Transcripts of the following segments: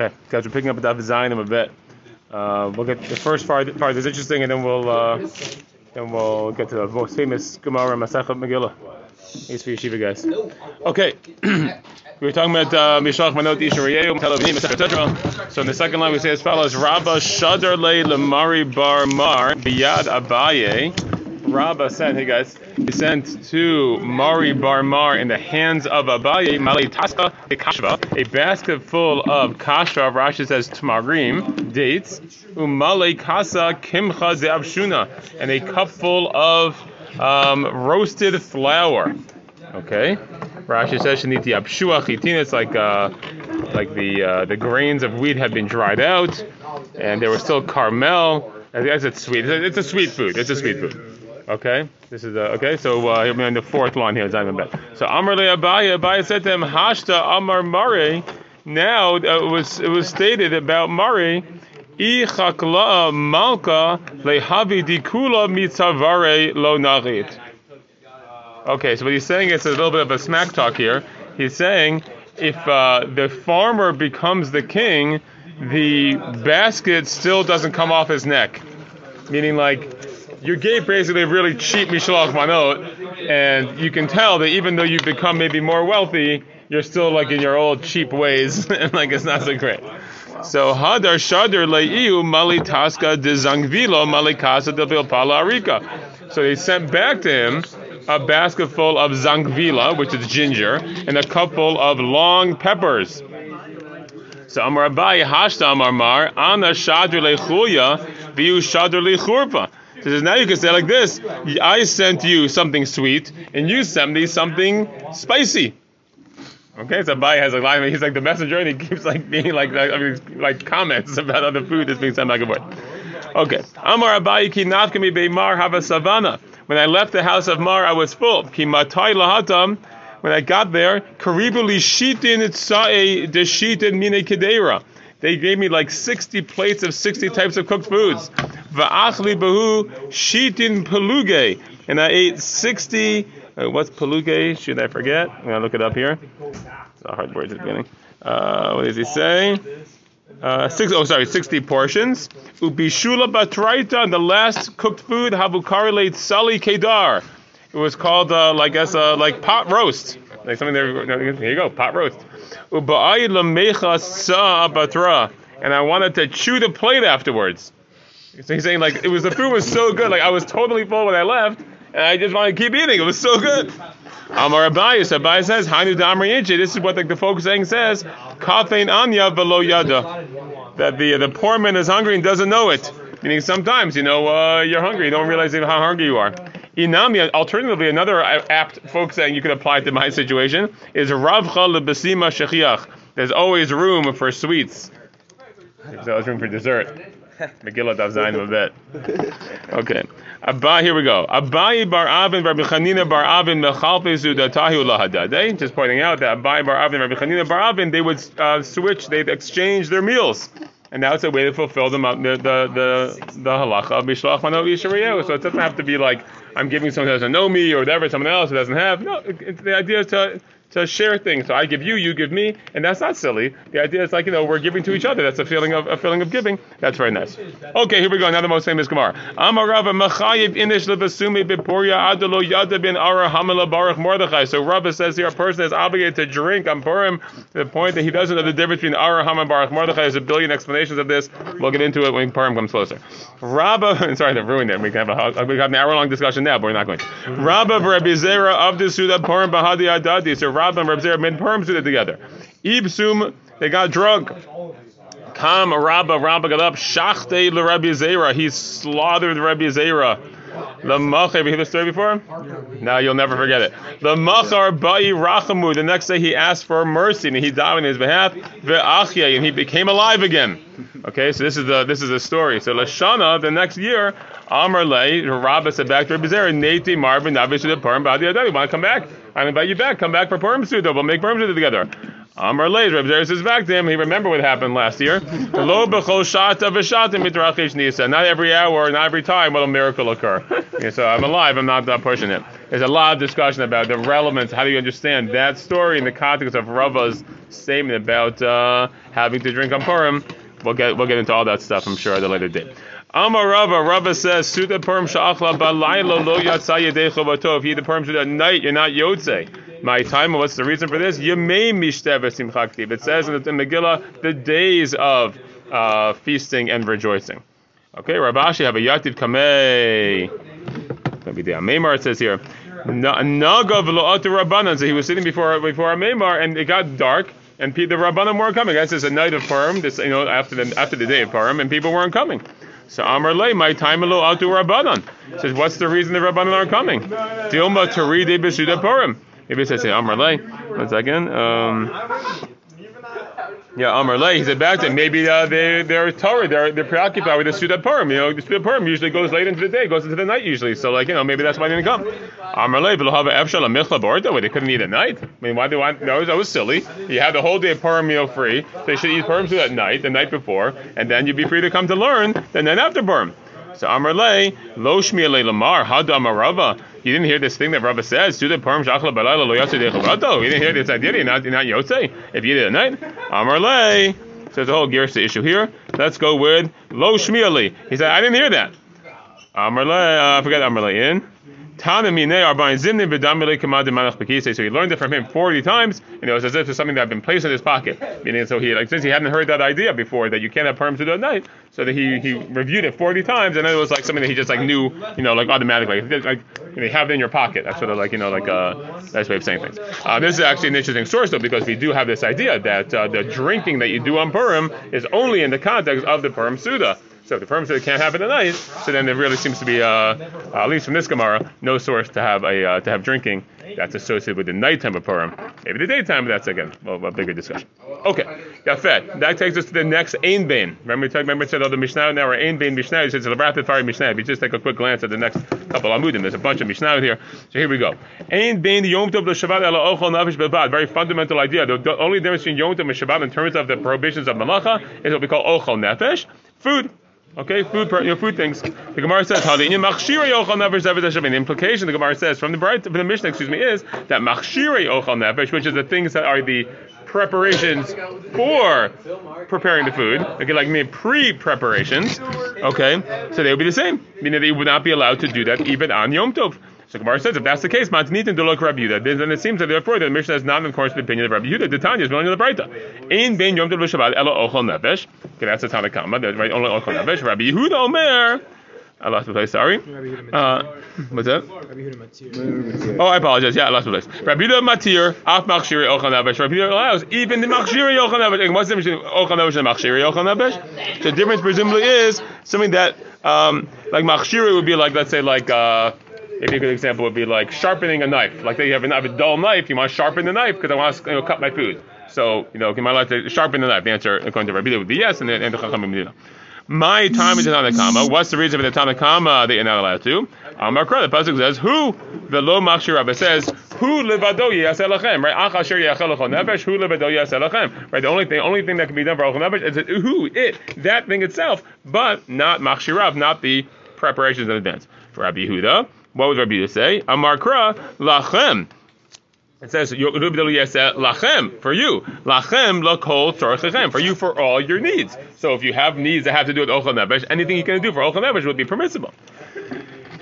Okay, guys, we're picking up at Zion in a bit. Uh, we'll get the first part, part that's interesting, and then we'll uh, then we'll get to the most famous Gemara Masechet Megillah. Thanks for yeshiva, guys. Okay, we were talking about uh, Mishlach Manot Ishariyeu Telavim etc. So in the second line we say as follows: Rabba Shadar Le Lemari Bar Mar Biyad Abaye. Rabba sent, hey guys, he sent to Mari Bar Mar in the hands of Abaye Mali Taska a kashva, a basket full of kashva, Rashi says tamarim, dates, umale kasa kimcha de abshuna, and a cup full of um, roasted flour. Okay, Rashi says shaniti abshua chitin. It's like uh, like the uh, the grains of wheat have been dried out, and there was still caramel. I it's sweet. It's a sweet food. It's a sweet food. Okay, this is uh, okay. So uh, I'm in the fourth line here. Simon Bet. So Amar le Abaye. Abaye said to him, Hashta Amar Mare. Now uh, it was it was stated about Mare. I chakla malka lehavi dikula mitzavare lo nachit. Okay, so what he's saying is a little bit of a smack talk here. He's saying if uh, the farmer becomes the king, the basket still doesn't come off his neck. Meaning, like, you gave basically really cheap Mishalach Manot, and you can tell that even though you've become maybe more wealthy, you're still like in your old cheap ways, and like it's not so great. So Hadar Shadar Leiu Mali Taska de Zangvilo Mali Casa de Vilpala Arika. So they sent back to him a basket full of zangvila, which is ginger, and a couple of long peppers. So Amar Abai Hashta Amar Mar Ana Shadr Lechuya Viu Shadr Lechurpa. He says, now you can say like this: I sent you something sweet, and you sent me something spicy. Okay, so Abai has a line. He's like the messenger, and he keeps like being like like, I mean, like comments about other food that's being sent back and forth. Okay, Amar Abai ki nafkami beimar hava savana. When I left the house of Mar, I was full. Ki matai lahatam. When I got there, karibu li shitin tsae de shitin mine kedera. They gave me like 60 plates of 60 types of cooked foods. Va'achli bahu shitin peluge. And I ate 60, uh, what's peluge? Should I forget? I'm going to look it up here. It's a hard word at the beginning. Uh, what does he say? Uh, six, oh, sorry, 60 portions. Ubishula batraita, and the last cooked food, havukarilate sali kedar. It was called, uh, like, like pot roast. Like something there, here you go, pot roast. And I wanted to chew the plate afterwards. So he's saying like it was the food was so good, like I was totally full when I left, and I just wanted to keep eating. It was so good. Amar Abayis, Abayis says, Hainu Damri This is what the, the folk saying says, Kafein Anya below Yada. That the the poor man is hungry and doesn't know it. Meaning sometimes, you know, uh, you're hungry, you don't realize even how hungry you are. Inami, alternatively, another apt folk saying you could apply to my situation is Ravcha lebesima shechiach. There's always room for sweets. There's always room for dessert. Megillah Zayin a bit. Okay. Abba, here we go. Abai bar Avin Rabbi Chanina bar Avin mechalpezu datahu lahadade. Just pointing out that Abai bar Avin Rabbi Chanina bar Avin, they would uh, switch, they'd exchange their meals. And now it's a way to fulfill the the the the, the halacha of mishlach manot yishariyah. So it doesn't have to be like I'm giving someone who doesn't know me or whatever, someone else who doesn't have. No, it, it, the idea is to to share things. So I give you, you give me, and that's not silly. The idea is like you know we're giving to each other. That's a feeling of a feeling of giving. That's very nice. Okay, here we go. Now the most famous Gemara. Amarava machayiv inish levasumi beporia adalo yada bin ara hamala baruch mordechai. So Rabba says here a person is obligated to drink on Purim. The point that he doesn't know the difference between ara hamala baruch mordechai. There's a billion explanations of this. We'll get into it when Purim comes closer. Rabba, sorry to ruin it. We can have a we have an hour long discussion now, but we're not going. to. Rabba Rabbi Zera of the Suda Purim Bahadi Adadi. So Rabba and Zera made Purim Suda together. Ibsum, they got drunk. Kam Rabba, Rabba got up. Shachte le Rabbi Zera. He slaughtered Rabbi Zera. The machar, have you heard the story before? No, you'll never forget it. The machar ba'i rachamu. The next day he asked for mercy and he died on his behalf. Ve'achya, and he became alive again. Okay, so this is the this is the story. So Lashana, the next year, Amar Le, Rabba said back to Rabbi Zera, Nati Marvin, Navish the Purim Badi You want to come back? I invite you back. Come back for Purim Suda. We'll make Purim Suda together. Amar Leis, Reb Zera is back to him, he remember what happened last year. Not every hour, not every time will a miracle occur. so I'm alive, I'm not uh, pushing it. There's a lot of discussion about the relevance. How do you understand that story in the context of Rava's statement about uh, having to drink on Purim? We'll get we'll get into all that stuff, I'm sure, at a later date. Amar Rava, Rava says, Suda Purim Sha'achla Balayla Lo Yatsa Yadecho Bato. If you eat the Suda at night, you're not Yotze. My time, what's the reason for this? You Yemei Mishteva Simchaktiv. It says in the Megillah, the days of uh, feasting and rejoicing. Okay, Rav Ashi have a Yativ Kamei. Maybe the Amemar it says here. Nagav Lo'atu Rabbanan. So he was sitting before before Amemar and it got dark and the Rabbanim weren't coming. This is a night of Purim, this, you know, after the, after the day of Purim, and people weren't coming. So Amar Lay, my time alo atu Rabbanon. Says, what's the reason the Rabbanon aren't coming? Dilma Taride Besuda Purim. Maybe it says Amar Lay. One second. Um, yeah, Amar Lay, he said back to maybe uh, they, they're Torah, they're, they're preoccupied with the Suda Purim. You know, the Suda Purim usually goes late into the day, goes into the night usually. So, like, you know, maybe that's why they didn't come. Amar Lay, V'lohava Efshal Michla Borda, where they couldn't eat at night. I mean, why do want, no, that was silly. You had the whole day of Purim meal free, so they should eat Purim Suda at night, the night before, and then you'd be free to come to learn, and then after Purim. So Amar Lay, Lo Shmiya Lamar, Hada Amarava. You didn't hear this thing that Rabba says, "Do the balayla lo You didn't hear this idea. You're not, you're not yotze if you did at night. Amar lay. So there's a whole Gersa issue here. Let's go with Lo Shmieli. He said, I didn't hear that. Amarle, uh, I forget Amarle in. So he learned it from him 40 times, and it was as if it's something that had been placed in his pocket. Meaning, so he, like, since he hadn't heard that idea before, that you can't have perms at night, so that he, he reviewed it 40 times, and then it was like something that he just like knew, you know, like automatically. Like you, have it in your pocket. That's sort of like, you know, like a uh, nice way of saying things. Uh, this is actually an interesting source, though, because we do have this idea that uh, the drinking that you do on Purim is only in the context of the Purim Suda. So if the Purim Suda can't happen at night, so then there really seems to be, uh, at least from this Gemara, no source to have a uh, to have drinking that's associated with the nighttime of Purim. Maybe the daytime, but that's again a bigger discussion. Okay, Yafet. That takes us to the next Ein Bain. Remember, we talked, remember, said, oh, the Mishnah now, or Ein Bain Mishnah. It's a rapid fire Mishnah. If you just take a quick glance at the next couple of Amudim, there's a bunch of Mishnah here. So here we go. Ein Bain Yom Tov Shabbat Ela Ochol Navish Bebad. Very fundamental idea. The, the only difference between Yom Tov and Shabbat in terms of the prohibitions of Malacha is what we call Ochol Nefesh, food. Okay, food, you know, food things. The Gemara says, "How The implication the Gemara says from the from the Mishnah, excuse me, is that machshirei ochal nefesh, which is the things that are the preparations for preparing the food. Okay, like me pre-preparations. Okay, so they would be the same, meaning you would not be allowed to do that even on Yom Tov. So Gemara says if that's the case, Matnitin to look Rabbi Yehuda, then it seems that therefore the Mishnah is not in course the opinion of Rabbi Yehuda. The Tanya is willing to the Breita. In Ben Yom Tov Shabbat Elo Ochol Nefesh. Okay, that's the Tanakama. That's right. Only Ochol Nefesh. Rabbi Yehuda Omer. I lost the place. Sorry. Uh, what's that? Oh, I apologize. Yeah, I lost the place. Rabbi Yehuda Matir Af Machshiri Ochel Nefesh. Rabbi Yehuda allows even the Machshiri Ochel Nefesh. What's the difference between Ochel Nefesh and Machshiri Ochel Nefesh? The difference presumably is something that um, like Machshiri would be like let's say like. Uh, Maybe a good example would be like sharpening a knife. Like you have a, a dull knife, you want to sharpen the knife because I want to you know, cut my food. So, you know, am I allowed to sharpen the knife? The answer, according to Rabbi, would be yes, and then and the Chachamim did my time is in Tanakama. What's the reason for the Tanakama that you're not allowed to? Amar the pasuk says, "Who the lo machshir Rabbi says, who levado yaselachem, right? Ach asher yachelachon nefesh, who levado yaselachem, right? The only thing, only thing that can be done for achon nefesh is who it that thing itself, but not machshirav, not the preparations in advance. For Rabbi Yehuda, what would Rabbi Yehuda say? Amar Kra lachem. It says lachem for you, lachem lakol tzorchechem for you for all your needs. So if you have needs that have to do with ochel nevesh, anything you can do for ochel nevesh would be permissible.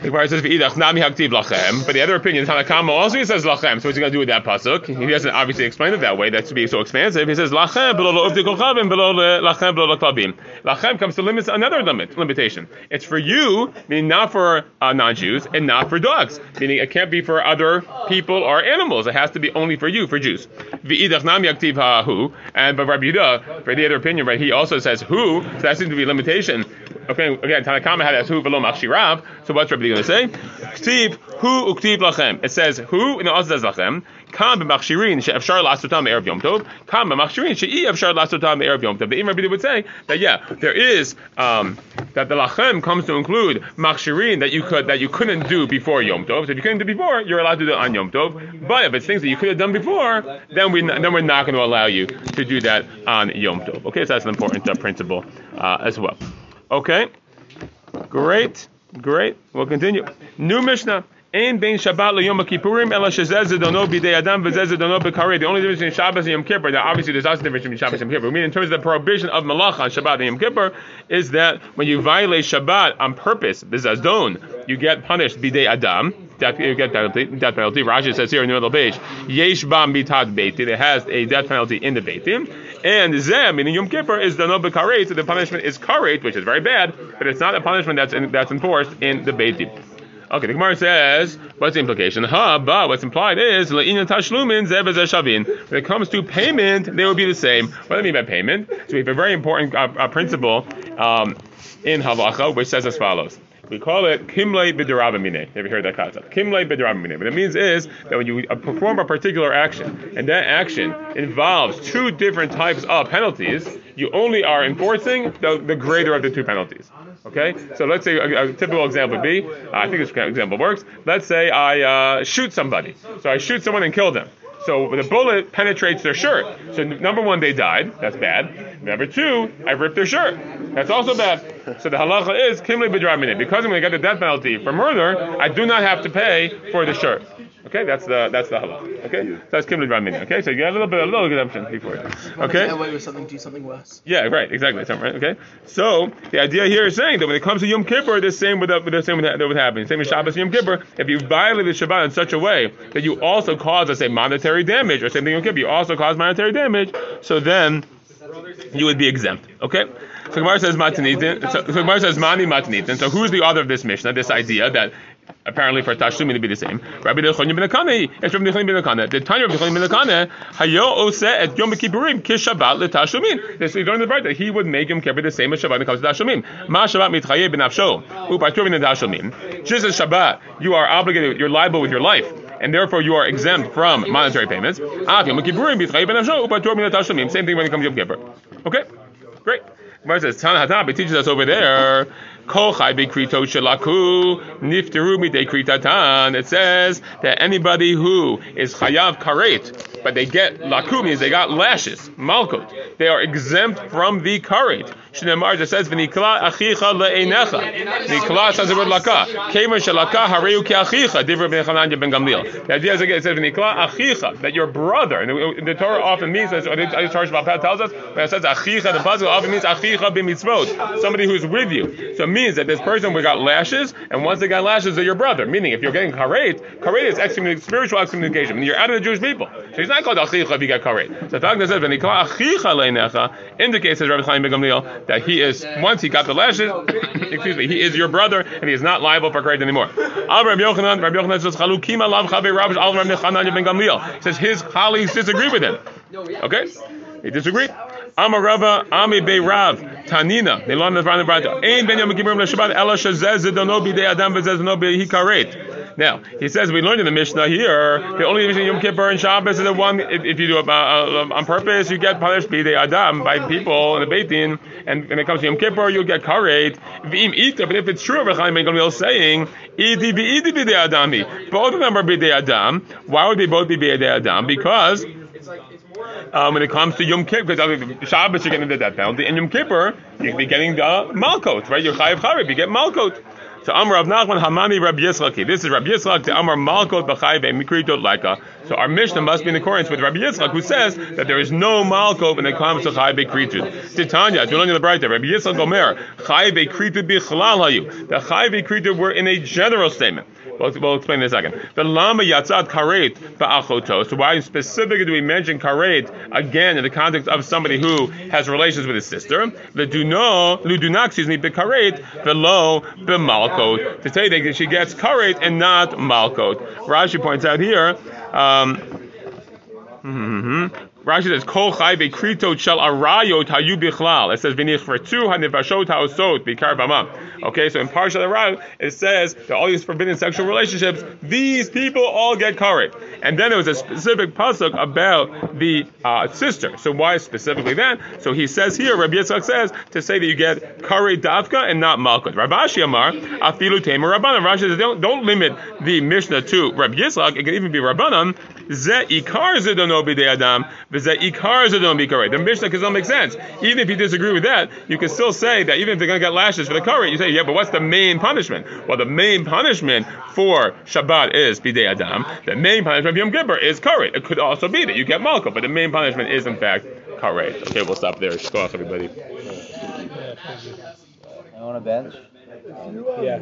The Gemara says v'idach nami haktiv lachem, but the other opinion, Tanakama also he says lachem. So what's he going to do with that pasuk? He doesn't obviously explain it that way. That should be so expansive. He says lachem below lachem below lachem below klabim. Lachem comes to limit another limit limitation. It's for you, meaning not for uh, non-Jews, and not for dogs, meaning it can't be for other people or animals. It has to be only for you, for Jews. V'idach nami haktiv hu, and but Rabbi Yehuda, for the other opinion, right? He also says who. So that seems to be a limitation. Okay, again, Tanakama had as who below machshirav. So what's Rabbi going to say? Ktiv who uktiv lachem. It says who, in the says lachem. Kam b'machshirin she'efshar lasutam erev yom tov. Kam b'machshirin she'i lasutam erev yom tov. The Imam Rabbi would say that yeah, there is um, that the lachem comes to include machshirin that you could that you couldn't do before yom tov. So if you couldn't do before, you're allowed to do it on yom tov. But if it's things that you could have done before, then we then we're not going to allow you to do that on yom tov. Okay, so that's an important uh, principle uh, as well. Okay, great, great. We'll continue. New Mishnah. Ein bein Shabbat leyom Kippurim ela shezeh zedono bidei adam v'zeh zedono b'karei. The only difference between Shabbos and Yom Kippur, now obviously there's also a difference between Shabbos and Yom Kippur. I mean, in terms of the prohibition of malacha on Shabbat and Yom Kippur, is that when you violate Shabbat on purpose, b'zazdon, you get punished bidei adam. Death, penalty. Rashi says here in the middle page, yesh bam mitad beitin. It has a death penalty in the beitim. And zem, meaning Yom Kippur, is the no b'kareit. So the punishment is kareit, which is very bad, but it's not a punishment that's in, that's enforced in the beitim. Okay, the Gemara says, what's the implication? Ha, but what's implied is. When it comes to payment, they will be the same. What do I mean by payment? So we have a very important uh, uh, principle um, in halacha, which says as follows. We call it kimlei b'derabamine. Have you heard that concept? Kimlei b'derabamine. What it means is that when you perform a particular action, and that action involves two different types of penalties, you only are enforcing the, the greater of the two penalties. Okay, so let's say a, a typical example would be, uh, I think this example works. Let's say I uh, shoot somebody. So I shoot someone and kill them. So the bullet penetrates their shirt. So number one, they died. That's bad. Number two, I ripped their shirt. That's also bad. So the halacha is kimli b'dramine. Because I'm going to get the death penalty for murder, I do not have to pay for the shirt. Okay, that's the that's the halach. Okay, so that's kimli b'dramine. Okay, so you get a little bit a little exemption before it. Okay. Get away with something, do something worse. Yeah, right, exactly. Right? Okay. So the idea here is saying that when it comes to Yom Kippur, the same with the, the same with that would happen. Same with Shabbos Yom Kippur. If you violate the Shabbat in such a way that you also cause, let's say, monetary damage, or same thing Yom Kippur, you also cause monetary damage, so then you would be exempt. Okay. So Gemara says matanitin. So, so Gemara says mani matanitin. So who's the author of this Mishnah? This idea that apparently for Tashlumin to be the same. Rabbi Nechunya ben HaKanah, it's Rabbi Nechunya ben HaKanah. The Tanya of Nechunya ben HaKanah, Hayo Ose et Yom Kippurim kish Shabbat letashlumin. This we learned in the that he would make Yom Kippur the same as Shabbat when it comes to Tashlumin. Ma Shabbat mitchaye benafsho upatur min Tashlumin. Just as Shabbat, you are obligated, you're liable with your life and therefore you are exempt from monetary payments. Same thing when it comes to Yom Kippur. Okay, great. Gemara says, Tana Hatab, teaches us over there, Kol Chai Bekrito Shelaku Nifteru Midei Kritatan. It says that anybody who is Chayav Karet, but they get Laku means they got lashes, Malkot, they are exempt from the Karet. Shnemar just says, "V'nikla achicha le'enecha." Nikla says the word laka. Kemer shelaka hareu ki achicha. Divrei ben Gamliel. The idea is again, it says "V'nikla achicha," that your brother. And the, Torah often means, as the Torah Shabbat tells us, when it says achicha, the puzzle often means achicha b'mitzvot, somebody who's with you. So it means that this person we got lashes, and once they got lashes, they're your brother. Meaning, if you're getting karet, karet is excommunication, spiritual excommunication. You're out of the Jewish people. So he's not called achicha if you get karet. So the fact that says "V'nikla achicha le'enecha" indicates, says Rabbi Chaim ben that he is once he got the lashes, excuse me, he is your brother and he is not liable for karet anymore. Rabbi Yochanan, Rabbi Yochanan says Chalukim alav chaver Rabbi Al Rabbi Nechananya ben Gamliel says his colleagues disagree with him. Okay, he disagreed. Amar Rava, Ami Be Rav, Tanina, they learn the Ein ben Yom Kippurim LeShabbat Ela Shazez Zedono Bidei Adam V'Zez Zedono Bidei Hikaret. Now, he says we learned in the Mishnah here, the only difference Yom Kippur and Shabbos is the one, if, if you do it uh, uh, on purpose, you get punished by the Adam, by people in the Beit Din, and when it comes to Yom Kippur, you get karet. V'im ita, but if it's true, Rechaim Ben Gamliel saying, idi bi idi adami, both of them are b'idei Adam. Why would they both be b'idei Adam? Because um, when it comes to Yom Kippur, because Shabbos you're getting the death penalty, and Yom Kippur you're getting the malkot, right? You're chayiv charib, you get malkot. So Amar Rav Nachman Hamani Rabbi Yitzchak. This is Rabbi Yitzchak to Amar Malkot B'chai Mikrito Laika. So our Mishnah must be in accordance with Rabbi Yitzchak, who says that there is no Malkot when it comes to Chai Bekritu. Titania, Julani the Breita, Rabbi Yitzchak Omer, Chai Bekritu Bichlal Hayu. The Chai Bekritu were in a general statement. We'll, we'll, explain in a second. The lama yatzat karet ba'achoto. So why specifically do we mention karet again in the context of somebody who has relations with his sister? The duno, luduna, excuse me, bekaret, below b'malkot. To say that she gets karet and not malkot. Rashi points out here. Um, mm-hmm. Rashi says, Kol chai bekrito shel arayot hayu bichlal. It says, V'nichvertu hanivashot haosot bama. Okay, so in Parshat Arayot, it says that all these forbidden sexual relationships, these people all get karet. And then there was a specific pasuk about the uh, sister. So why specifically that? So he says here, Rabbi Yitzchak says, to say that you get karet davka and not malkut. Rav Ashi Amar, afilu tamer rabbanan. Rashi says, don't, don't limit the Mishnah to Rabbi Yitzchak. It can even be rabbanan Ze ikar zedono b'dei adam, v'ze ikar zedono b'karei. The Mishnah doesn't make sense. Even if you disagree with that, you can still say that even if they're going to get lashes for the karei, you say, yeah, but what's the main punishment? Well, the main punishment for Shabbat is b'dei adam. The main punishment for Yom Kippur is karei. It could also be that you get malka, but the main punishment is in fact karei. Okay, we'll stop there. Just go off, everybody. I want a bench. Yeah.